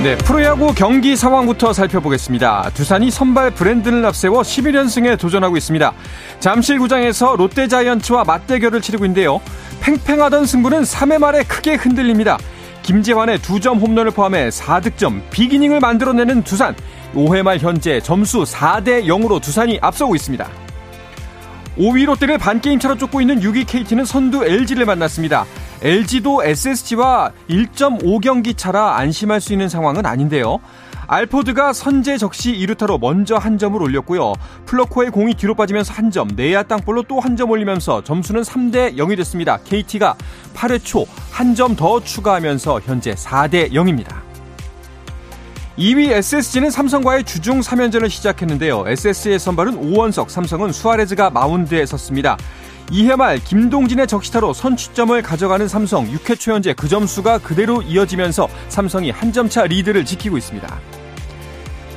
네, 프로야구 경기 상황부터 살펴보겠습니다. 두산이 선발 브랜든을 앞세워 11연승에 도전하고 있습니다. 잠실구장에서 롯데자이언츠와 맞대결을 치르고 있는데요. 팽팽하던 승부는 3회 말에 크게 흔들립니다. 김재환의 2점 홈런을 포함해 4득점, 비기닝을 만들어내는 두산. 5회 말 현재 점수 4대 0으로 두산이 앞서고 있습니다. 5위 롯데를 반게임 차로 쫓고 있는 6위 KT는 선두 LG를 만났습니다. LG도 SSG와 1.5경기 차라 안심할 수 있는 상황은 아닌데요. 알포드가 선제 적시 2루타로 먼저 한 점을 올렸고요. 플러코의 공이 뒤로 빠지면서 한 점, 내야 땅볼로 또 한 점 올리면서 점수는 3대 0이 됐습니다. KT가 8회 초 한 점 더 추가하면서 현재 4대 0입니다. 2위 SSG는 삼성과의 주중 3연전을 시작했는데요. SS의 선발은 오원석, 삼성은 수아레즈가 마운드에 섰습니다. 2회 말 김동진의 적시타로 선취점을 가져가는 삼성 6회 초 현재 그 점수가 그대로 이어지면서 삼성이 한 점 차 리드를 지키고 있습니다.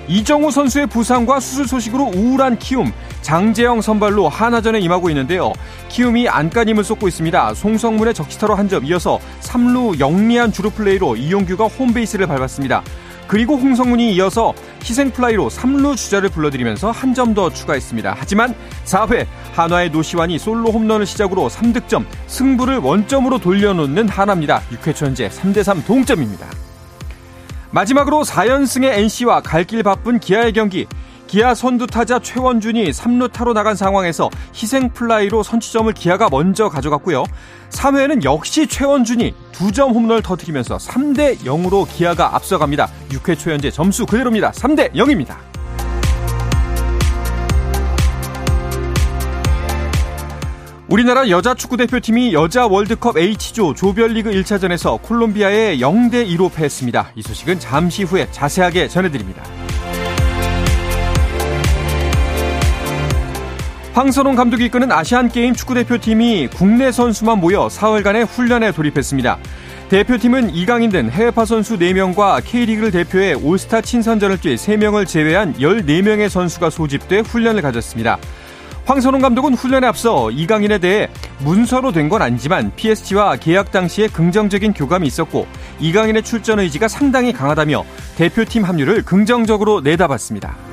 이정후 선수의 부상과 수술 소식으로 우울한 키움 장재영 선발로 한화전에 임하고 있는데요. 키움이 안간힘을 쏟고 있습니다. 송성문의 적시타로 한 점 이어서 3루 영리한 주루 플레이로 이용규가 홈베이스를 밟았습니다. 그리고 송성문이 이어서 희생플라이로 3루 주자를 불러들이면서 한 점 더 추가했습니다. 하지만 4회 한화의 노시환이 솔로 홈런을 시작으로 3득점, 승부를 원점으로 돌려놓는 한화입니다. 6회 초 현재 3대3 동점입니다. 마지막으로 4연승의 NC와 갈 길 바쁜 기아의 경기. 기아 선두 타자 최원준이 3루타로 나간 상황에서 희생 플라이로 선취점을 기아가 먼저 가져갔고요. 3회에는 역시 최원준이 2점 홈런을 터뜨리면서 3대 0으로 기아가 앞서갑니다. 6회 초 현재 점수 그대로입니다. 3대 0입니다. 우리나라 여자 축구 대표팀이 여자 월드컵 H조 조별리그 1차전에서 콜롬비아에 0대 2로 패했습니다. 이 소식은 잠시 후에 자세하게 전해드립니다. 황선홍 감독이 이끄는 아시안게임 축구대표팀이 국내 선수만 모여 사흘간의 훈련에 돌입했습니다. 대표팀은 이강인 등 해외파 선수 4명과 K리그를 대표해 올스타 친선전을 뛸 3명을 제외한 14명의 선수가 소집돼 훈련을 가졌습니다. 황선홍 감독은 훈련에 앞서 이강인에 대해 문서로 된 건 아니지만 PSG와 계약 당시에 긍정적인 교감이 있었고 이강인의 출전 의지가 상당히 강하다며 대표팀 합류를 긍정적으로 내다봤습니다.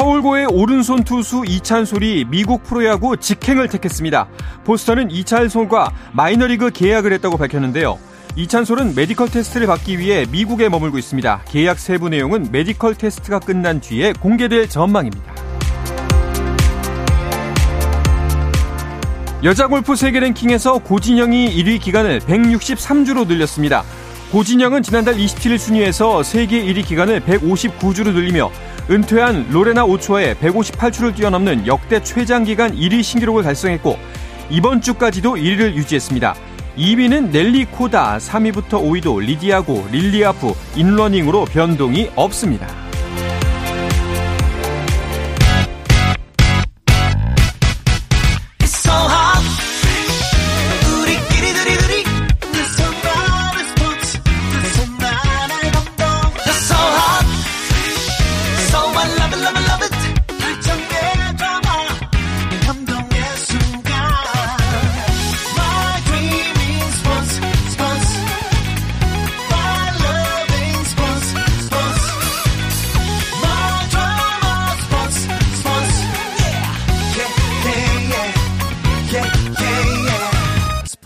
서울고의 오른손 투수 이찬솔이 미국 프로야구 직행을 택했습니다. 보스턴은 이찬솔과 마이너리그 계약을 했다고 밝혔는데요. 이찬솔은 medical test를 받기 위해 미국에 머물고 있습니다. 계약 세부 내용은 medical test가 끝난 뒤에 공개될 전망입니다. 여자 골프 세계 랭킹에서 고진영이 1위 기간을 163주로 늘렸습니다. 고진영은 지난달 27일 순위에서 세계 1위 기간을 159주로 늘리며 은퇴한 로레나 오초아의 158주를 뛰어넘는 역대 최장 기간 1위 신기록을 달성했고 이번 주까지도 1위를 유지했습니다. 2위는 넬리 코다, 3위부터 5위도 리디아 고, 릴리아 부, 인뤄닝으로 변동이 없습니다.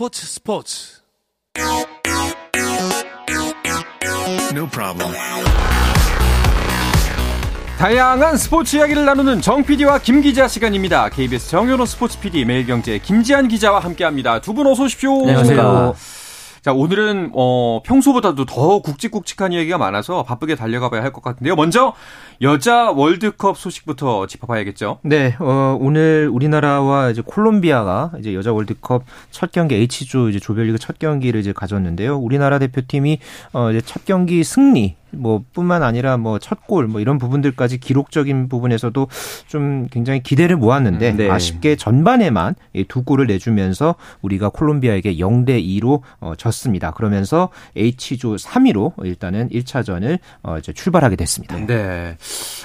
스포츠 스포츠 No problem. 다양한 스포츠 이야기를 나누는 정 PD와 김 기자 시간입니다. KBS 정현호 스포츠 PD 매일경제 김지한 기자와 함께합니다. 두 분 어서 오십시오. 안녕하세요. 자, 오늘은 어 평소보다도 더 굵직굵직한 이야기가 많아서 바쁘게 달려가 봐야 할 것 같은데요. 먼저 여자 월드컵 소식부터 짚어봐야겠죠. 네, 어, 오늘 우리나라와 이제 콜롬비아가 이제 여자 월드컵 첫 경기 H조 이제 조별리그 첫 경기를 이제 가졌는데요. 우리나라 대표팀이 어, 이제 첫 경기 승리 뭐 뿐만 아니라 뭐 첫 골 뭐 이런 부분들까지 기록적인 부분에서도 좀 굉장히 기대를 모았는데 네. 아쉽게 전반에만 이두 골을 내주면서 우리가 콜롬비아에게 0대 2로 어, 졌습니다. 그러면서 H조 3위로 일단은 1차전을 어, 이제 출발하게 됐습니다. 네.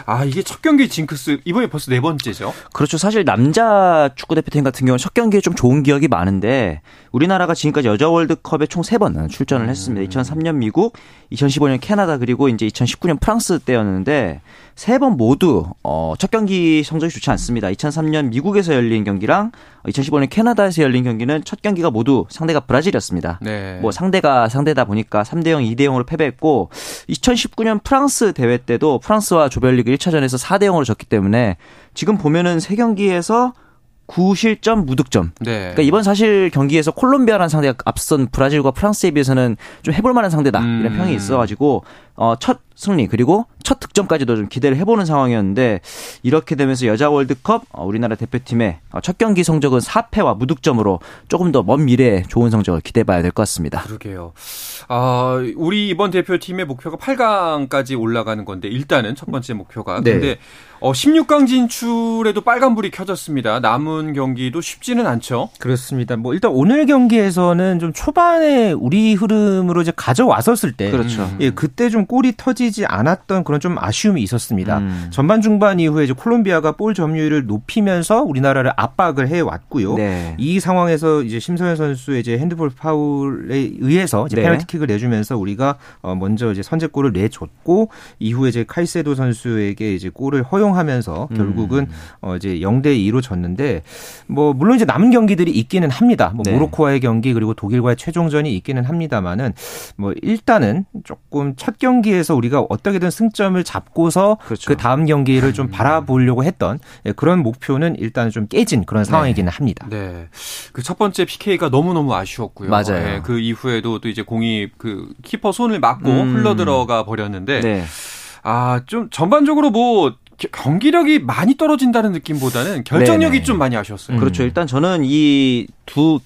아, 이게 첫 경기 징크스 이번에 벌써 네 번째죠. 그렇죠. 사실 남자 축구 대표팀 같은 경우는 첫 경기에 좀 좋은 기억이 많은데 우리나라가 지금까지 여자 월드컵에 총 세 번 출전을 했습니다. 2003년 미국, 2015년 캐나다 그리고 이제 2019년 프랑스 때였는데 세 번 모두 어, 첫 경기 성적이 좋지 않습니다. 2003년 미국에서 열린 경기랑 2015년 캐나다에서 열린 경기는 첫 경기가 모두 상대가 브라질이었습니다. 네. 뭐 상대가 상대다 보니까 3대 0, 2대 0으로 패배했고 2019년 프랑스 대회 때도 프랑스와 조별리그 1차전에서 4대 0으로 졌기 때문에 지금 보면은 세 경기에서 9실점 무득점. 네. 그러니까 이번 사실 경기에서 콜롬비아라는 상대가 앞선 브라질과 프랑스에 비해서는 좀 해볼 만한 상대다 음. 이런 평이 있어가지고 어, 첫 승리 그리고 첫 득점까지도 좀 기대를 해보는 상황이었는데 이렇게 되면서 여자 월드컵 어, 우리나라 대표팀의 어, 첫 경기 성적은 4패와 무득점으로 조금 더 먼 미래에 좋은 성적을 기대해봐야 될 것 같습니다. 그러게요. 아, 우리 이번 대표팀의 목표가 8강까지 올라가는 건데 일단은 첫 번째 목표가 네. 근데 어 16강 진출에도 빨간불이 켜졌습니다. 남은 경기도 쉽지는 않죠. 그렇습니다. 뭐 일단 오늘 경기에서는 좀 초반에 우리 흐름으로 이제 가져왔었을 때 그렇죠. 음. 예, 그때 좀 골이 터지지 않았던 그런 좀 아쉬움이 있었습니다. 음. 전반 중반 이후에 이제 콜롬비아가 볼 점유율을 높이면서 우리나라를 압박을 해 왔고요. 네. 이 상황에서 이제 심서현 선수의 이제 핸드볼 파울에 의해서 이제 네. 페널티킥을 내주면서 우리가 어 먼저 이제 선제골을 내줬고 이후에 이제 카이세도 선수에게 이제 골을 허용하면서 음. 결국은 어 이제 0대 2로 졌는데 뭐 물론 이제 남은 경기들이 있기는 합니다. 뭐 네. 모로코와의 경기 그리고 독일과의 최종전이 있기는 합니다만은 뭐 일단은 조금 첫 경기 에서 우리가 어떻게든 승점을 잡고서 그렇죠. 그 다음 경기를 좀 바라보려고 했던 예, 그런 목표는 일단 좀 깨진 그런 상황이기는 합니다. 네. 그 첫 번째 PK가 너무너무 아쉬웠고요. 맞아요. 예, 그 이후에도 또 이제 공이 그 키퍼 손을 맞고 음. 흘러 들어가 버렸는데 네. 아, 좀 전반적으로 뭐 겨- 경기력이 많이 떨어진다는 느낌보다는 결정력이 네네. 좀 많이 아쉬웠어요. 그렇죠. 일단 저는 이 두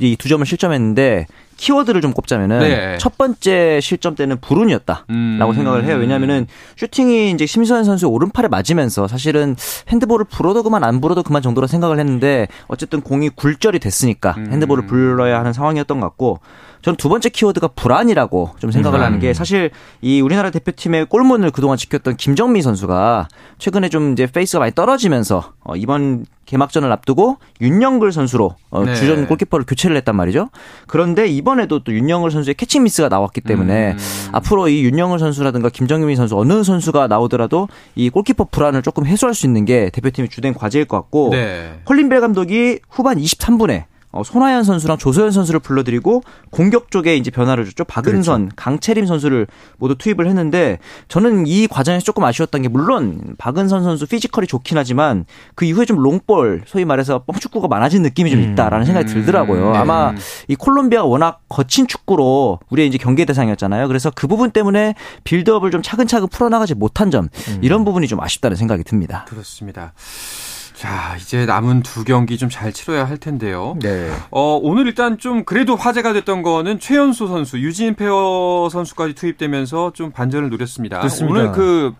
이두 점을 실점했는데 키워드를 좀 꼽자면은 네. 첫 번째 실점 때는 불운이었다. 음. 라고 생각을 해요. 왜냐면은 슈팅이 이제 심수현 선수의 오른팔에 맞으면서 사실은 핸드볼을 불어도 그만 안 불어도 그만 정도로 생각을 했는데 어쨌든 공이 굴절이 됐으니까 음. 핸드볼을 불러야 하는 상황이었던 것 같고 저는 두 번째 키워드가 불안이라고 좀 생각을 불안. 하는 게 사실 이 우리나라 대표팀의 골문을 그동안 지켰던 김정미 선수가 최근에 좀 이제 페이스가 많이 떨어지면서 어, 이번 개막전을 앞두고 윤영글 선수로 어, 네. 주전 골키퍼를 교체를 했단 말이죠. 그런데 이번에도 또 윤영글 선수의 catching miss가 나왔기 때문에 음. 앞으로 이 윤영글 선수라든가 김정미 선수 어느 선수가 나오더라도 이 골키퍼 불안을 조금 해소할 수 있는 게 대표팀의 주된 과제일 것 같고 네. 콜린 벨 감독이 후반 23분에 어, 손하연 선수랑 조소연 선수를 불러들이고 공격 쪽에 이제 변화를 줬죠. 박은선, 그렇죠. 강채림 선수를 모두 투입을 했는데 저는 이 과정에서 조금 아쉬웠던 게 물론 박은선 선수 피지컬이 좋긴 하지만 그 이후에 좀 롱볼 소위 말해서 뻥축구가 많아진 느낌이 좀 있다라는 생각이 들더라고요. 음. 아마 이 콜롬비아가 워낙 거친 축구로 우리의 이제 경계 대상이었잖아요. 그래서 그 부분 때문에 빌드업을 좀 차근차근 풀어나가지 못한 점 이런 부분이 좀 아쉽다는 생각이 듭니다. 그렇습니다. 자, 이제 남은 두 경기 좀 잘 치러야 할 텐데요. 네. 어, 오늘 일단 좀 그래도 화제가 됐던 거는 최연소 선수, 유진 페어 선수까지 투입되면서 좀 반전을 노렸습니다. 그렇습니다. 오늘 그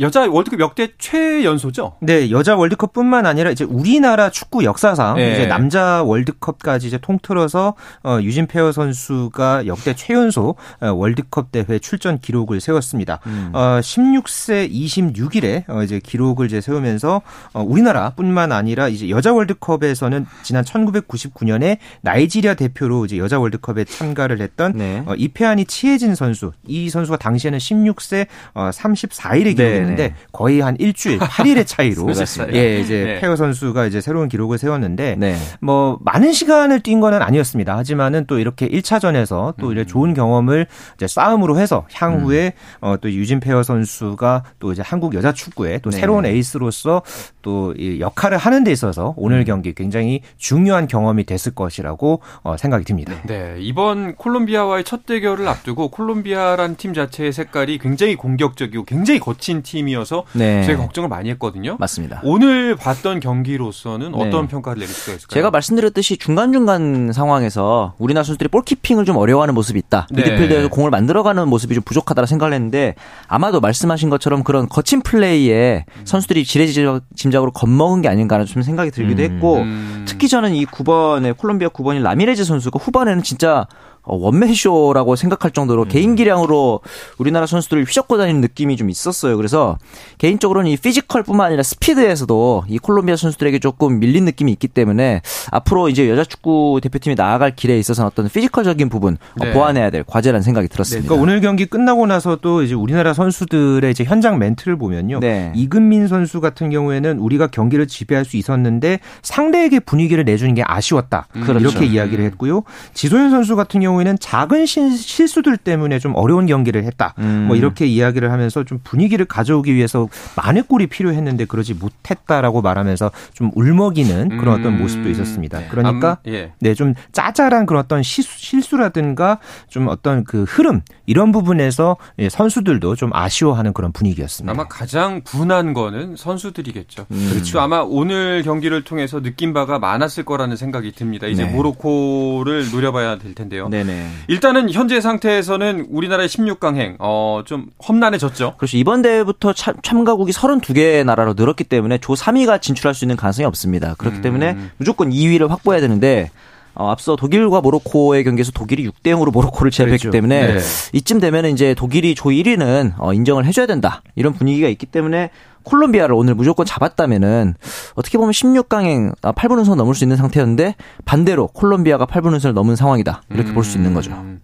여자 월드컵 역대 최연소죠? 네, 여자 월드컵뿐만 아니라 이제 우리나라 축구 역사상 네. 이제 남자 월드컵까지 이제 통틀어서 어, 유진 페어 선수가 역대 최연소 어, 월드컵 대회 출전 기록을 세웠습니다. 음. 어, 16세 26일에 어, 이제 기록을 이제 세우면서 어, 우리나라뿐만 아니라 이제 여자 월드컵에서는 지난 1999년에 나이지리아 대표로 이제 여자 월드컵에 참가를 했던 네. 어, 이페아니 치에진 선수 이 선수가 당시에는 16세 어, 34일에 기록 했는데 네, 네. 거의 한 일주일 8일의 차이로. 예 이제 네. 페어 선수가 이제 새로운 기록을 세웠는데 네. 뭐 많은 시간을 뛴 거는 아니었습니다. 하지만은 또 이렇게 1차전에서 또 이제 좋은 경험을 이제 싸움으로 해서 향후에 어, 또 유진 페어 선수가 또 이제 한국 여자 축구에 또 네. 새로운 에이스로서 또 이 역할을 하는 데 있어서 오늘 경기 굉장히 중요한 경험이 됐을 것이라고 어, 생각이 듭니다. 네, 이번 콜롬비아와의 첫 대결을 앞두고 콜롬비아란 팀 자체의 색깔이 굉장히 공격적이고 굉장히 거친 팀 이어서 네. 저희가 걱정을 많이 했거든요. 맞습니다. 오늘 봤던 경기로서는 네. 어떤 평가를 내릴 수가 있을까요? 제가 말씀드렸듯이 중간중간 상황에서 우리나라 선수들이 볼키핑을 좀 어려워하는 모습이 있다. 네. 미드필드에서 공을 만들어가는 모습이 좀 부족하다고 생각을 했는데 아마도 말씀하신 것처럼 그런 거친 플레이에 선수들이 지레짐작으로 겁먹은 게 아닌가라는 좀 생각이 들기도 했고 음. 특히 저는 이 9번의 콜롬비아 9번인 라미레즈 선수가 후반에는 진짜 어, 원맨쇼라고 생각할 정도로 음. 개인 기량으로 우리나라 선수들을 휘젓고 다니는 느낌이 좀 있었어요. 그래서 개인적으로는 이 피지컬뿐만 아니라 스피드에서도 이 콜롬비아 선수들에게 조금 밀린 느낌이 있기 때문에 앞으로 이제 여자 축구 대표팀이 나아갈 길에 있어서는 어떤 피지컬적인 부분 어, 네. 보완해야 될 과제라는 생각이 들었습니다. 그러니까 오늘 경기 끝나고 나서 또 이제 우리나라 선수들의 이제 현장 멘트를 보면요. 네. 이근민 선수 같은 경우에는 우리가 경기를 지배할 수 있었는데 상대에게 분위기를 내주는 게 아쉬웠다. 그렇죠. 이렇게 이야기를 했고요. 지소연 선수 같은 경우 에는 작은 실- 실수들 때문에 좀 어려운 경기를 했다. 음. 뭐 이렇게 이야기를 하면서 좀 분위기를 가져오기 위해서 많은 골이 필요했는데 그러지 못했다라고 말하면서 좀 울먹이는 그런 어떤 음. 모습도 있었습니다. 네. 그러니까 암- 예. 네, 좀 짜잘한 그런 어떤 실수, 실수라든가 좀 어떤 그 흐름 이런 부분에서 예, 선수들도 좀 아쉬워하는 그런 분위기였습니다. 아마 가장 분한 거는 선수들이겠죠. 음. 그렇죠. 아마 오늘 경기를 통해서 느낀 바가 많았을 거라는 생각이 듭니다. 이제 네. 모로코를 노려봐야 될 텐데요. 네 네. 일단은 현재 상태에서는 우리나라의 16강행 어, 좀 험난해졌죠. 그렇죠. 이번 대회부터 참, 참가국이 32개 나라로 늘었기 때문에 조 3위가 진출할 수 있는 가능성이 없습니다. 그렇기 음. 때문에 무조건 2위를 확보해야 되는데 어, 앞서 독일과 모로코의 경기에서 독일이 6대 0으로 모로코를 제압했기 그렇죠. 때문에 네. 이쯤 되면 이제 독일이 조 1위는 어, 인정을 해줘야 된다. 이런 분위기가 있기 때문에 콜롬비아를 오늘 무조건 잡았다면은 어떻게 보면 16강행 8분 운선 넘을 수 있는 상태였는데 반대로 콜롬비아가 8분 운선을 넘은 상황이다. 이렇게 볼수 있는 거죠. 음.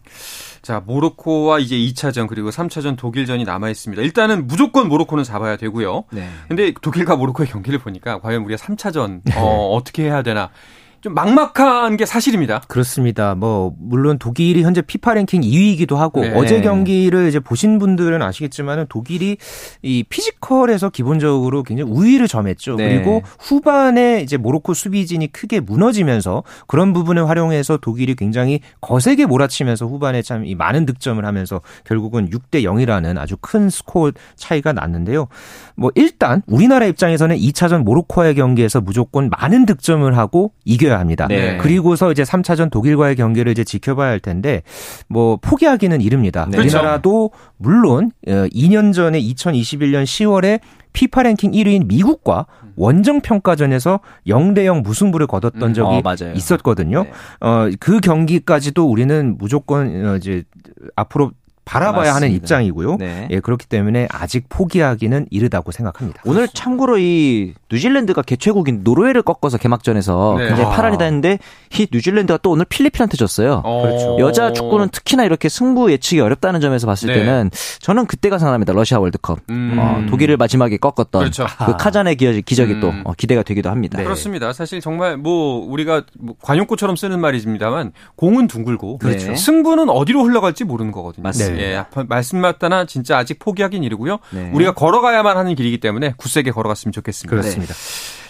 자, 모로코와 이제 2차전 그리고 3차전 독일전이 남아 있습니다. 일단은 무조건 모로코는 잡아야 되고요. 네. 근데 독일과 모로코의 경기를 보니까 과연 우리가 3차전 어, 어떻게 해야 되나 좀 막막한 게 사실입니다. 그렇습니다. 뭐 물론 독일이 현재 피파 랭킹 2위이기도 하고 네. 어제 경기를 이제 보신 분들은 아시겠지만은 독일이 이 피지컬에서 기본적으로 굉장히 우위를 점했죠. 네. 그리고 후반에 이제 모로코 수비진이 크게 무너지면서 그런 부분을 활용해서 독일이 굉장히 거세게 몰아치면서 후반에 참 이 많은 득점을 하면서 결국은 6대 0이라는 아주 큰 스코어 차이가 났는데요. 뭐 일단 우리나라 입장에서는 2차전 모로코와의 경기에서 무조건 많은 득점을 하고 이겨야 합니다. 네. 그리고서 이제 3차전 독일과의 경기를 이제 지켜봐야 할 텐데 뭐 포기하기는 이릅니다. 네. 우리나라도 물론 어, 2년 전에 2021년 10월에 피파 랭킹 1위인 미국과 원정 평가전에서 0대 0 무승부를 거뒀던 음. 적이 어, 맞아요. 있었거든요. 네. 어, 그 경기까지도 우리는 무조건 어, 이제 앞으로 바라봐야 하는 맞습니다. 입장이고요. 네. 예, 그렇기 때문에 아직 포기하기는 이르다고 생각합니다. 오늘 참고로 이 뉴질랜드가 개최국인 노르웨이를 꺾어서 개막전에서 네. 굉장히 아. 파란이다 했는데 이 뉴질랜드가 또 오늘 필리핀한테 졌어요. 어. 그렇죠. 여자 축구는 특히나 이렇게 승부 예측이 어렵다는 점에서 봤을 네. 때는 저는 그때가 생각납니다. 러시아 월드컵. 음. 어, 독일을 마지막에 꺾었던 그렇죠. 그 카잔의 기적이, 기적이 음. 또 어, 기대가 되기도 합니다. 네. 그렇습니다. 사실 정말 뭐 우리가 뭐 관용구처럼 쓰는 말이지만 공은 둥글고 그렇죠. 승부는 어디로 흘러갈지 모르는 거거든요. 맞습니다. 예, 아파- 말씀 맞다나 진짜 아직 포기하긴 이르고요. 네. 우리가 걸어가야만 하는 길이기 때문에 굳세게 걸어갔으면 좋겠습니다. 그렇습니다.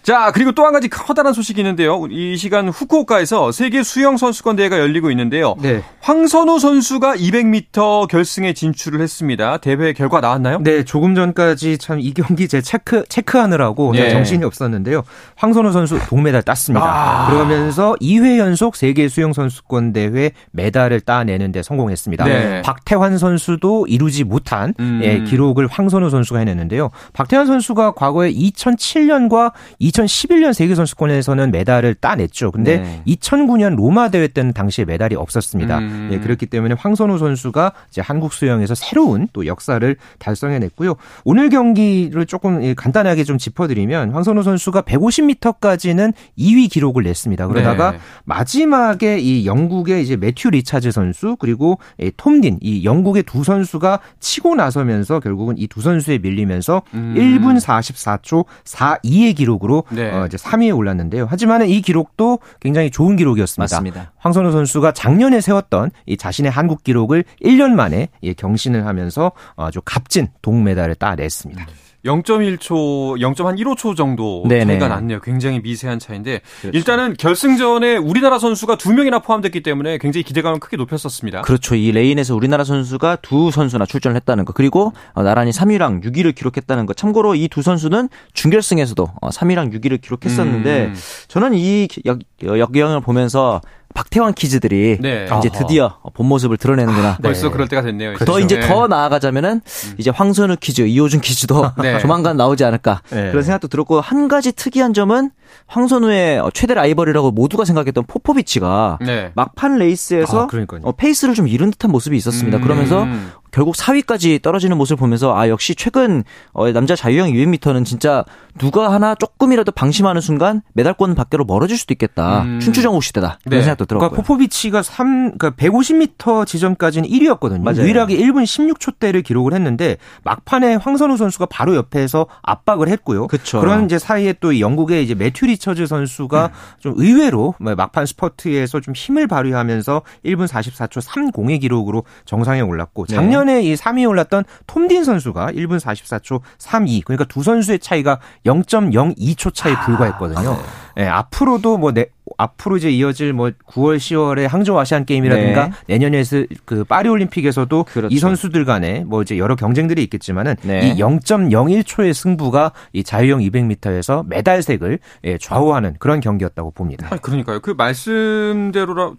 자, 그리고 또 한 가지 커다란 소식이 있는데요. 이 시간 후쿠오카에서 세계 수영 선수권 대회가 열리고 있는데요. 네. 황선우 선수가 200m 결승에 진출을 했습니다. 대회 결과 나왔나요? 네, 조금 전까지 참 이 경기 제 체크 체크하느라고 예. 정신이 없었는데요. 황선우 선수 동메달 땄습니다. 아. 그러면서 2회 연속 세계 수영 선수권 대회 메달을 따내는데 성공했습니다. 네. 박태환 선수도 이루지 못한 음. 예, 기록을 황선우 선수가 해냈는데요. 박태환 선수가 과거에 2007년과 2011년 세계 선수권에서는 메달을 따냈죠. 근데 네. 2009년 로마 대회 때는 당시에 메달이 없었습니다. 음. 예, 그렇기 때문에 황선우 선수가 이제 한국 수영에서 새로운 또 역사를 달성해냈고요. 오늘 경기를 조금 예, 간단하게 좀 짚어드리면 황선우 선수가 150m까지는 2위 기록을 냈습니다. 그러다가 네. 마지막에 이 영국의 이제 매튜 리차즈 선수 그리고 이 톰딘 이 영국의 두 선수가 치고 나서면서 결국은 이 두 선수에 밀리면서 음. 1분 44초 42의 기록으로 네. 어, 이제 3위에 올랐는데요. 하지만은 이 기록도 굉장히 좋은 기록이었습니다. 맞습니다. 황선우 선수가 작년에 세웠던 이 자신의 한국 기록을 1년 만에 예, 경신을 하면서 아주 값진 동메달을 따냈습니다. 0.1초, 0.15초 정도 네네. 차이가 났네요. 굉장히 미세한 차이인데 그렇죠. 일단은 결승전에 우리나라 선수가 두 명이나 포함됐기 때문에 굉장히 기대감을 크게 높였었습니다. 그렇죠. 이 레인에서 우리나라 선수가 두 선수나 출전을 했다는 거. 그리고 어, 나란히 3위랑 6위를 기록했다는 거. 참고로 이 두 선수는 준결승에서도 어, 3위랑 6위를 기록했었는데 음. 저는 이 역, 역경을 보면서 박태환 키즈들이 네. 이제. 드디어 본 모습을 드러내는구나. 벌써 그럴 때가 됐네요. 더 이제 네. 더 나아가자면은 이제 황선우 키즈, 이호준 키즈도 네. 조만간 나오지 않을까 네. 그런 생각도 들었고 한 가지 특이한 점은 황선우의 어, 최대 라이벌이라고 모두가 생각했던 포포비치가 네. 막판 레이스에서 아. 어, 페이스를 좀 잃은 듯한 모습이 있었습니다. 음. 그러면서 결국 4위까지 떨어지는 모습을 보면서 아 역시 최근 어, 남자 자유형 200m는 진짜 누가 하나 조금이라도 방심하는 순간 메달권 밖으로 멀어질 수도 있겠다. 음. 춘추전국 시대다. 그런 네. 생각도 그러니까 들었고요. 포포비치가 3, 그러니까 150m 지점까지는 1위였거든요. 맞아요. 유일하게 1분 16초대를 기록을 했는데 막판에 황선우 선수가 바로 옆에서 압박을 했고요. 그쵸. 런 이제 사이에 또 영국의 이제 매튜 리처즈 선수가 음. 좀 의외로 뭐 막판 스퍼트에서 좀 힘을 발휘하면서 1분 44초 30의 기록으로 정상에 올랐고 네. 작년에 이 3위에 올랐던 톰딘 선수가 1분 44초 32 그러니까 두 선수의 차이가 0.02초 차에 불과했거든요. 예, 앞으로도 뭐 내, 앞으로 이제 이어질 뭐 9월 10월에 항저우 아시안 게임이라든가 네. 내년에 그 파리 올림픽에서도 그렇죠. 이 선수들 간에 뭐 이제 여러 경쟁들이 있겠지만은 네. 이 0.01초의 승부가 이 자유형 200m에서 메달색을 예, 좌우하는 그런 경기였다고 봅니다. 아니, 그러니까요. 그 말씀대로처럼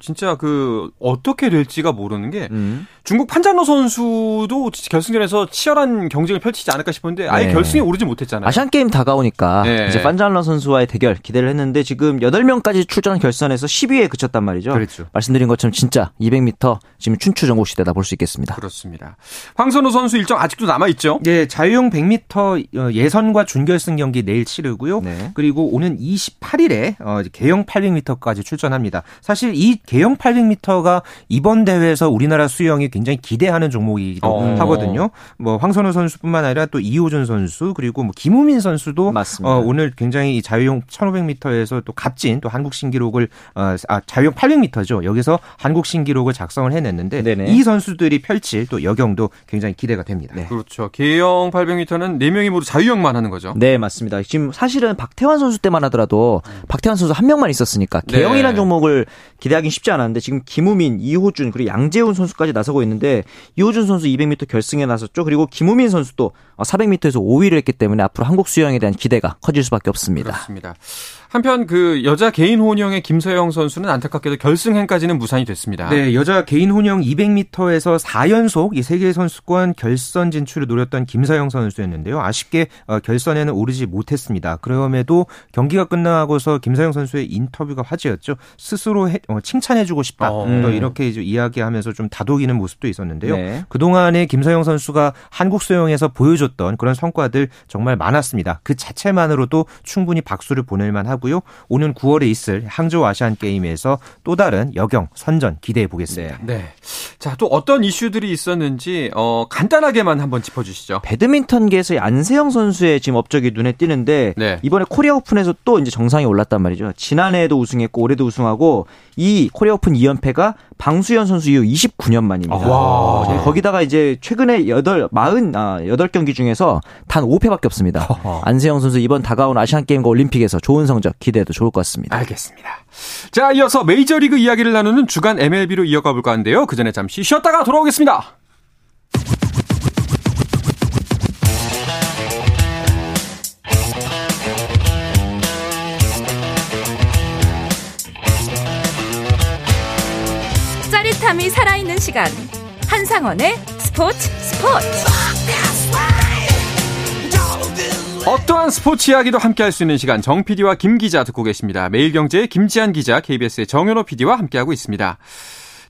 진짜 그 어떻게 될지가 모르는 게 음. 중국 판잔러 선수도 결승전에서 치열한 경쟁을 펼치지 않을까 싶었는데 아예 네. 결승에 오르지 못했잖아요. 아시안 게임 다가오니까 네. 이제 판잘러 선수와의 대결 기대를 했는데 지금 8명까지 출전한 결선에서 10위에 그쳤단 말이죠. 그렇죠. 말씀드린 것처럼 진짜 200m 지금 춘추 전국 시대다 볼 수 있겠습니다. 그렇습니다. 황선우 선수 일정 아직도 남아 있죠? 예, 자유형 100m 예선과 준결승 경기 내일 치르고요. 네. 그리고 오는 28일에 어, 이제 개영 800m까지 출전합니다. 사실 이 개영 800m가 이번 대회에서 우리나라 수영이 굉장히 기대하는 종목이기도 어. 하거든요. 뭐 황선우 선수뿐만 아니라 또 이호준 선수 그리고 뭐 김우민 선수도 맞습니다. 어, 오늘 굉장히 이 자유형 1500m에서 또 값진 또 한국 신기록을 어, 아, 자유형 800m죠. 여기서 한국 신기록을 작성을 해냈는데 네네. 이 선수들이 펼칠 또 여경도 굉장히 기대가 됩니다. 그렇죠. 개영 800m는 4명이 모두 자유형만 하는 거죠. 네, 맞습니다. 지금 사실은 박태환 선수 때만 하더라도 박태환 선수 한 명만 있었으니까 네. 개영이라는 종목을 기대하기는 쉽지 않았는데 지금 김우민, 이호준 그리고 양재훈 선수까지 나서고 있는데 이호준 선수 200m 결승에 나섰죠. 그리고 김우민 선수도 400m에서 5위를 했기 때문에 앞으로 한국 수영에 대한 기대가 커질 수밖에 없습니다. 그렇습니다. 같습니다. 한편 그 여자 개인 혼영의 김서영 선수는 안타깝게도 결승행까지는 무산이 됐습니다. 네, 여자 개인 혼영 200m에서 4연속 이 세계 선수권 결선 진출을 노렸던 김서영 선수였는데요. 아쉽게 어, 결선에는 오르지 못했습니다. 그럼에도 경기가 끝나고서 김서영 선수의 인터뷰가 화제였죠. 스스로 해- 어, 칭찬해주고 싶다. 어. 또 이렇게 이제 이야기하면서 좀 다독이는 모습도 있었는데요. 네. 그동안에 김서영 선수가 한국 수영에서 보여줬던 그런 성과들 정말 많았습니다. 그 자체만으로도 충분히 박수를 보낼 만하고 요. 오는 9월에 있을 항저우 아시안 게임에서 또 다른 역영 선전 기대해 보겠습니다. 네. 자, 또 어떤 이슈들이 있었는지 어 간단하게만 한번 짚어 주시죠. 배드민턴계에서의 안세영 선수의 지금 업적이 눈에 띄는데 네. 이번에 코리아 오픈에서 또 이제 정상에 올랐단 말이죠. 지난해에도 우승했고 올해도 우승하고 이 코리아 오픈 2연패가 방수현 선수 이후 29년 만입니다. 와. 네, 거기다가 이제 최근에 8 40 아, 8경기 중에서 단 5패밖에 없습니다. 안세영 선수 이번 다가온 아시안 게임과 올림픽에서 좋은 성적 기대해도 좋을 것 같습니다. 알겠습니다. 자, 이어서 메이저리그 이야기를 나누는 주간 MLB로 이어가 볼까 하는데요. 그 전에 잠시 쉬었다가 돌아오겠습니다. 짜릿함이 살아있는 시간 한상원의 스포츠 스포츠 어떠한 스포츠 이야기도 함께 할 수 있는 시간 정 PD와 김 기자 듣고 계십니다. 매일경제의 김지한 기자, KBS의 정현호 PD와 함께하고 있습니다.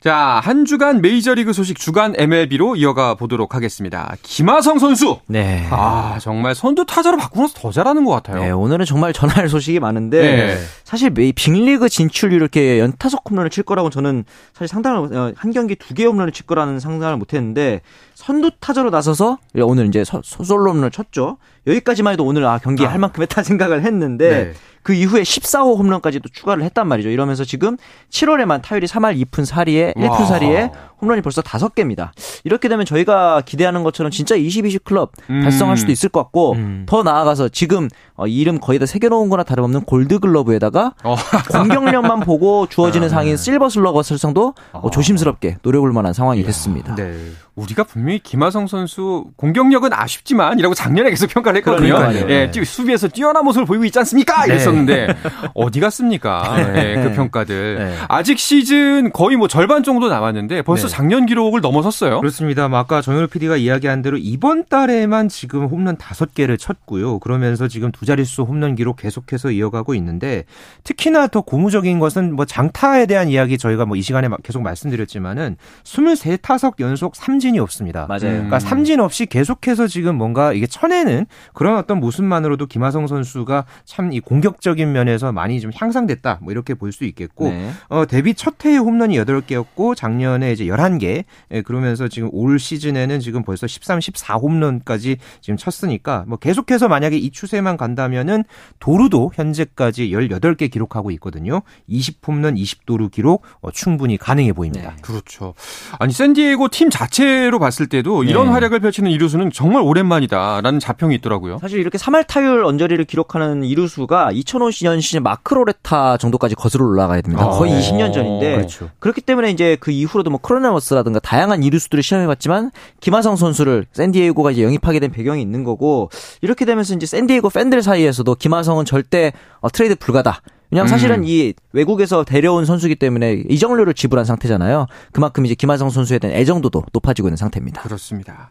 자, 한 주간 메이저리그 소식 주간 MLB로 이어가 보도록 하겠습니다. 김하성 선수! 네. 아, 정말 선두 타자로 바꾸고 나서 더 잘하는 것 같아요. 네, 오늘은 정말 전할 소식이 많은데 네. 사실 메이 빅리그 진출 이렇게 연타석 홈런을 칠 거라고 저는 사실 상당을 어, 한 경기 두 개 홈런을 칠 거라는 상상을 못 했는데 선두 타자로 나서서 오늘 이제 서- 솔로 홈런을 쳤죠. 여기까지만 해도 오늘 아 경기 할 만큼 했다 생각을 했는데 네. 그 이후에 14호 홈런까지도 추가를 했단 말이죠. 이러면서 지금 7월에만 타율이 3할 2푼 4리에 1푼 와. 4리에 홈런이 벌써 5개입니다. 이렇게 되면 저희가 기대하는 것처럼 진짜 20-20 클럽 음. 달성할 수도 있을 것 같고 음. 더 나아가서 지금 어, 이름 거의 다 새겨놓은 거나 다름없는 골드글러브에다가 어. 공격력만 보고 주어지는 아, 상인 네. 실버 슬러거 설정도 어, 조심스럽게 노려볼 만한 상황이 됐습니다. 네. 우리가 분명히 김하성 선수 공격력은 아쉽지만 이라고 작년에 계속 평가를 했거든요. 그러니까요. 예, 뛰- 수비에서 뛰어난 모습을 보이고 있지 않습니까? 네. 이랬었는데 어디 갔습니까? 예, 그 평가들. 네. 아직 시즌 거의 뭐 절반 정도 남았는데 벌써 네. 작년 기록을 넘어섰어요. 그렇습니다. 뭐 아까 정현우 PD가 이야기한 대로 이번 달에만 지금 홈런 다섯 개를 쳤고요. 그러면서 지금 두 자릿수 홈런 기록 계속해서 이어가고 있는데 특히나 더 고무적인 것은 뭐 장타에 대한 이야기 저희가 뭐 이 시간에 막 계속 말씀드렸지만은 23타석 연속 삼진이 없습니다. 맞아요. 그러니까 삼진 없이 계속해서 지금 뭔가 이게 쳐내는 그런 어떤 모습만으로도 김하성 선수가 참 이 공격적인 면에서 많이 좀 향상됐다. 뭐 이렇게 볼 수 있겠고 네. 어, 데뷔 첫 해에 홈런이 8개였고 작년에 이제 11개. 예, 그러면서 지금 올 시즌에는 지금 벌써 13, 14홈런까지 지금 쳤으니까 뭐 계속해서 만약에 이 추세만 간다면은 도루도 현재까지 18개 기록하고 있거든요. 20홈런 20도루 기록 어, 충분히 가능해 보입니다. 네. 그렇죠. 아니 샌디에고 팀 자체로 봤을 때도 이런 네. 활약을 펼치는 이루수는 정말 오랜만이다라는 자평이 있더라고요. 사실 이렇게 3할 타율 언저리를 기록하는 이루수가 2005년 시즌 마크로레타 정도까지 거슬러 올라가야 됩니다. 어. 거의 20년 전인데 그렇죠. 그렇기 때문에 이제 그 이후로도 뭐 크로 네머스라든가 다양한 이루수들을 시험해봤지만 김하성 선수를 샌디에이고가 이제 영입하게 된 배경이 있는 거고 이렇게 되면서 이제 샌디에이고 팬들 사이에서도 김하성은 절대 어, 트레이드 불가다. 왜냐하면 사실은 음. 이 외국에서 데려온 선수기 때문에 이적료를 지불한 상태잖아요. 그만큼 이제 김하성 선수에 대한 애정도도 높아지고 있는 상태입니다. 그렇습니다.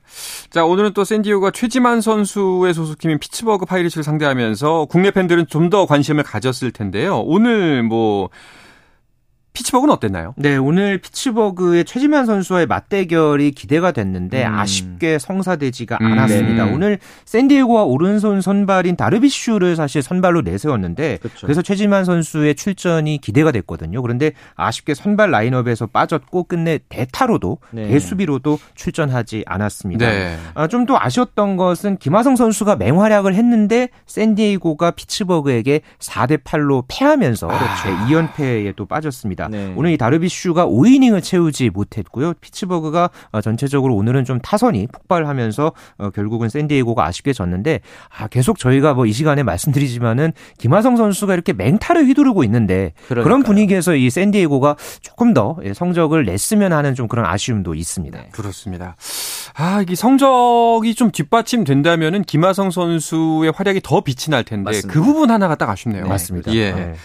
자, 오늘은 또 샌디에고가 최지만 선수의 소속팀인 피츠버그 파이리츠를 상대하면서 국내 팬들은 좀 더 관심을 가졌을 텐데요. 오늘 뭐 피츠버그는 어땠나요? 네, 오늘 피츠버그의 최지만 선수와의 맞대결이 기대가 됐는데 음. 아쉽게 성사되지가 음. 않았습니다. 네. 오늘 샌디에고가 오른손 선발인 다르비슈를 사실 선발로 내세웠는데 그렇죠. 그래서 최지만 선수의 출전이 기대가 됐거든요. 그런데 아쉽게 선발 라인업에서 빠졌고 끝내 대타로도 네. 대수비로도 출전하지 않았습니다. 네. 아, 좀 또 아쉬웠던 것은 김하성 선수가 맹활약을 했는데 샌디에이고가 피츠버그에게 4대 8로 패하면서 네, 2연패에 또 빠졌습니다. 네. 오늘 이 다르비슈가 5이닝을 채우지 못했고요. 피츠버그가 어, 전체적으로 오늘은 좀 타선이 폭발하면서 어, 결국은 샌디에이고가 아쉽게 졌는데 아, 계속 저희가 뭐 이 시간에 말씀드리지만은 김하성 선수가 이렇게 맹타를 휘두르고 있는데 그런 그러니까요. 분위기에서 이 샌디에이고가 조금 더 예, 성적을 냈으면 하는 좀 그런 아쉬움도 있습니다. 네. 그렇습니다. 아, 이게 성적이 좀 뒷받침된다면은 김하성 선수의 활약이 더 빛이 날 텐데 맞습니다. 그 부분 하나가 딱 아쉽네요. 맞습니다. 예. 네.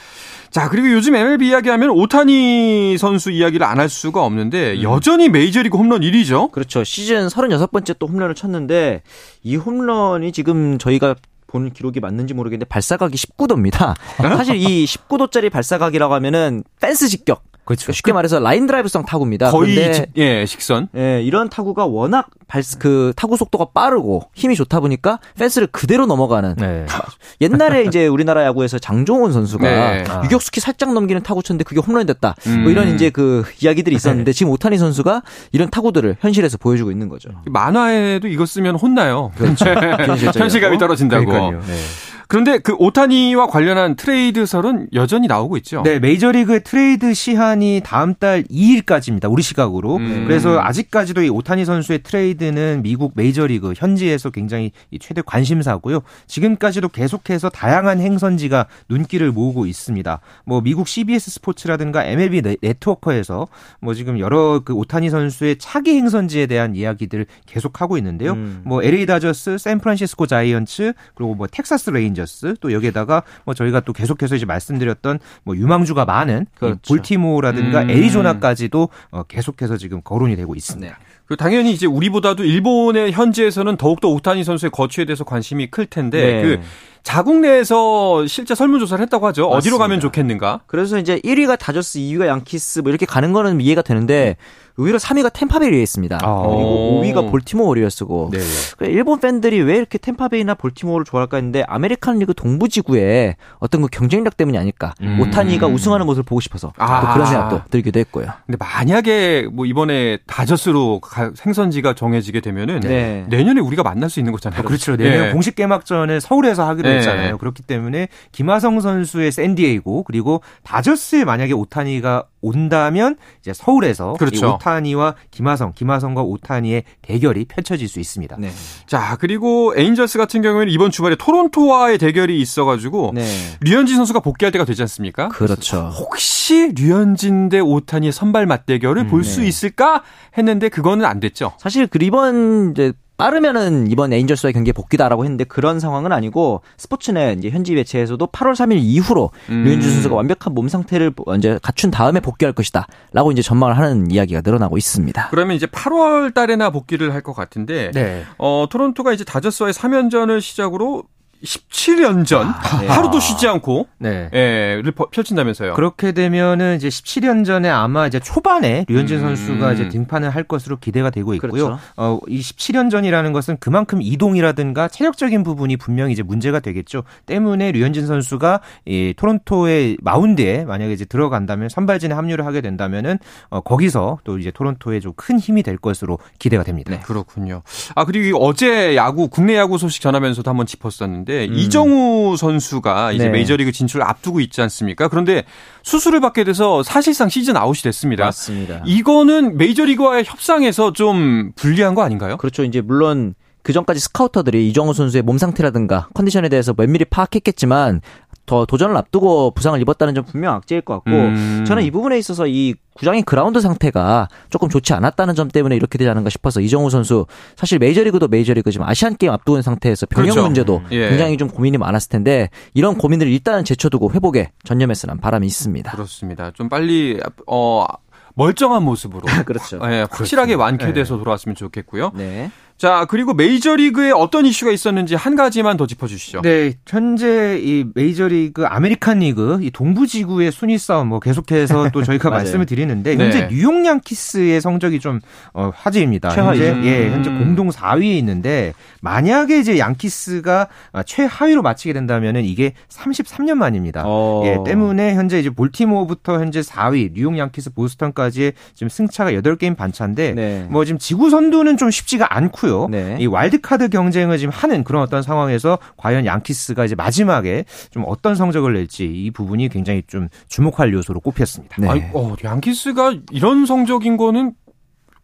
자, 그리고 요즘 MLB 이야기하면 오타니 선수 이야기를 안 할 수가 없는데 여전히 메이저리그 홈런 1위죠. 그렇죠. 시즌 36번째 또 홈런을 쳤는데 이 홈런이 지금 저희가 본 기록이 맞는지 모르겠는데 발사각이 19도입니다. 사실 이 19도짜리 발사각이라고 하면은 펜스 직격. 그렇죠. 쉽게 말해서 라인 드라이브성 타구입니다. 거의 직- 예, 직선. 예, 이런 타구가 워낙 발, 그 타구 속도가 빠르고 힘이 좋다 보니까 펜스를 그대로 넘어가는 네. 옛날에 이제 우리나라 야구에서 장종훈 선수가 네. 아. 유격수 키 살짝 넘기는 타구 쳤는데 그게 홈런이 됐다. 음. 뭐 이런 이제 그 이야기들이 있었는데 지금 오타니 선수가 이런 타구들을 현실에서 보여주고 있는 거죠. 만화에도 이거 쓰면 혼나요. 그렇죠. 현실감이 떨어진다고. 그러니까요. 네. 그런데 그 오타니와 관련한 트레이드설은 여전히 나오고 있죠. 네, 메이저리그의 트레이드 시한이 다음 달 2일까지입니다. 우리 시각으로. 음. 그래서 아직까지도 이 오타니 선수의 트레이드는 미국 메이저리그 현지에서 굉장히 이 최대 관심사고요. 지금까지도 계속해서 다양한 행선지가 눈길을 모으고 있습니다. 뭐 미국 CBS 스포츠라든가 MLB 네- 네트워크에서 뭐 지금 여러 그 오타니 선수의 차기 행선지에 대한 이야기들을 계속하고 있는데요. 음. 뭐 LA 다저스, 샌프란시스코 자이언츠, 그리고 뭐 텍사스 레인저스 또 여기에다가 뭐 저희가 또 계속해서 이제 말씀드렸던 뭐 유망주가 많은 이 그렇죠. 볼티모어라든가 음. 애리조나까지도 어, 계속해서 지금 거론이 되고 있습니다. 그 당연히 이제 우리보다도 일본의 현지에서는 더욱더 오타니 선수의 거취에 대해서 관심이 클 텐데 네. 그 자국 내에서 실제 설문조사를 했다고 하죠. 어디로 맞습니다. 가면 좋겠는가? 그래서 이제 1위가 다저스, 2위가 양키스 뭐 이렇게 가는 거는 이해가 되는데 의외로 3위가 템파베이에 있습니다. 아. 그리고 5위가 볼티모어 오리올스고 네. 그 일본 팬들이 왜 이렇게 템파베이나 볼티모어를 좋아할까 했는데 아메리칸 리그 동부지구에 어떤 그 경쟁력 때문이 아닐까. 음. 오타니가 우승하는 모습을 보고 싶어서 아. 또 그런 생각도 들기도 했고요. 근데 만약에 뭐 이번에 다저스로 가- 생선지가 정해지게 되면은 네. 내년에 우리가 만날 수 있는 거잖아요. 그렇죠. 내년 예. 공식 개막전을 서울에서 하기로 네. 했잖아요. 그렇기 때문에 김하성 선수의 샌디에이고 그리고 다저스에 만약에 오타니가 온다면 이제 서울에서 그렇죠. 이 오타니와 김하성, 김하성과 오타니의 대결이 펼쳐질 수 있습니다. 네. 자, 그리고 에인절스 같은 경우에는 이번 주말에 토론토와의 대결이 있어가지고 네. 류현진 선수가 복귀할 때가 되지 않습니까? 그렇죠. 혹시 류현진 대 오타니의 선발 맞대결을 볼수 네. 있을까 했는데 그거는 안 됐죠. 사실 그 이번 이제 빠르면은 이번 에인절스와의 경기에 복귀다라고 했는데 그런 상황은 아니고 스포츠net 이제 현지 매체에서도 8월 3일 이후로 음. 류현진 선수가 완벽한 몸 상태를 이제 갖춘 다음에 복귀할 것이다라고 이제 전망을 하는 이야기가 늘어나고 있습니다. 그러면 이제 8월 달에나 복귀를 할 것 같은데 네. 어, 토론토가 이제 다저스와의 3연전을 시작으로 17연전 네. 하루도 쉬지 않고 네. 예,를 버- 펼친다면서요. 그렇게 되면은 이제 17년 전에 아마 이제 초반에 류현진 음. 선수가 이제 등판을 할 것으로 기대가 되고 있고요. 그렇죠. 어, 이 17년 전이라는 것은 그만큼 이동이라든가 체력적인 부분이 분명히 이제 문제가 되겠죠. 때문에 류현진 선수가 이 토론토의 마운드에 만약에 이제 들어간다면 선발진에 합류를 하게 된다면은 어, 거기서 또 이제 토론토에 좀 큰 힘이 될 것으로 기대가 됩니다. 네, 그렇군요. 아 그리고 어제 야구 국내 야구 소식 전하면서도 한번 짚었었는데 음. 이정후 선수가 이제 네. 메이저리그 진출을 앞두고 있지 않습니까? 그런데 수술을 받게 돼서 사실상 시즌 아웃이 됐습니다. 맞습니다. 이거는 메이저리그와의 협상에서 좀 불리한 거 아닌가요? 그렇죠. 이제 물론 그 전까지 스카우터들이 이정후 선수의 몸 상태라든가 컨디션에 대해서 면밀히 파악했겠지만 더 도전을 앞두고 부상을 입었다는 점 분명 악재일 것 같고 음. 저는 이 부분에 있어서 이 구장의 그라운드 상태가 조금 좋지 않았다는 점 때문에 이렇게 되지 않은가 싶어서 이정후 선수 사실 메이저리그도 메이저리그 지금 아시안 게임 앞두고 있는 상태에서 병역 그렇죠. 문제도 예. 굉장히 좀 고민이 많았을 텐데 이런 고민을 일단은 제쳐두고 회복에 전념했으란 바람이 있습니다. 그렇습니다. 좀 빨리 어 멀쩡한 모습으로 그렇죠. 예, 확실하게 완쾌돼서 돌아왔으면 좋겠고요. 네. 자 그리고 메이저리그에 어떤 이슈가 있었는지 한 가지만 더 짚어주시죠. 네, 현재 이 메이저리그 아메리칸 리그 이 동부 지구의 순위 싸움 뭐 계속해서 또 저희가. 말씀을 드리는데 네. 현재 뉴욕 양키스의 성적이 좀 어, 화제입니다. 현재 예, 음. 현재 공동 4위에 있는데 만약에 이제 양키스가 아, 최하위로 마치게 된다면은 이게 33년 만입니다. 어. 예, 때문에 현재 이제 볼티모어부터 현재 4위, 뉴욕 양키스, 보스턴까지 지금 승차가 8게임 반차인데 네. 뭐 지금 지구 선두는 좀 쉽지가 않고요. 네. 이 와일드카드 경쟁을 지금 하는 그런 어떤 상황에서 과연 양키스가 이제 마지막에 좀 어떤 성적을 낼지 이 부분이 굉장히 좀 주목할 요소로 꼽혔습니다. 네. 아니, 어, 양키스가 이런 성적인 거는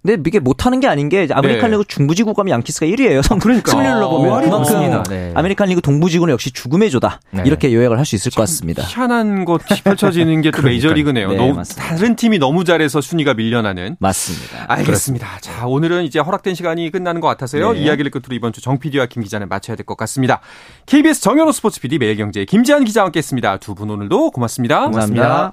근데 이게 못하는 게 아닌 게 아메리칸 네. 리그 중부지구가 양키스가 1위예요. 그러니까. 승률로 보면 말이 그만큼. 네. 아메리칸 리그 동부지구는 역시 죽음의 조다. 네. 이렇게 요약을 할 수 있을 것 같습니다. 희한한 것이 펼쳐지는 게 또. 메이저리그네요. 네. 다른 팀이 너무 잘해서 순위가 밀려나는. 맞습니다. 알겠습니다. 자, 오늘은 이제 허락된 시간이 끝나는 것 같아서요. 네. 이야기를 끝으로 이번 주 정 PD와 김 기자는 마쳐야 될 것 같습니다. KBS 정현호 스포츠 PD 매일경제 김지한 기자와 함께했습니다. 두 분 오늘도 고맙습니다. 감사합니다.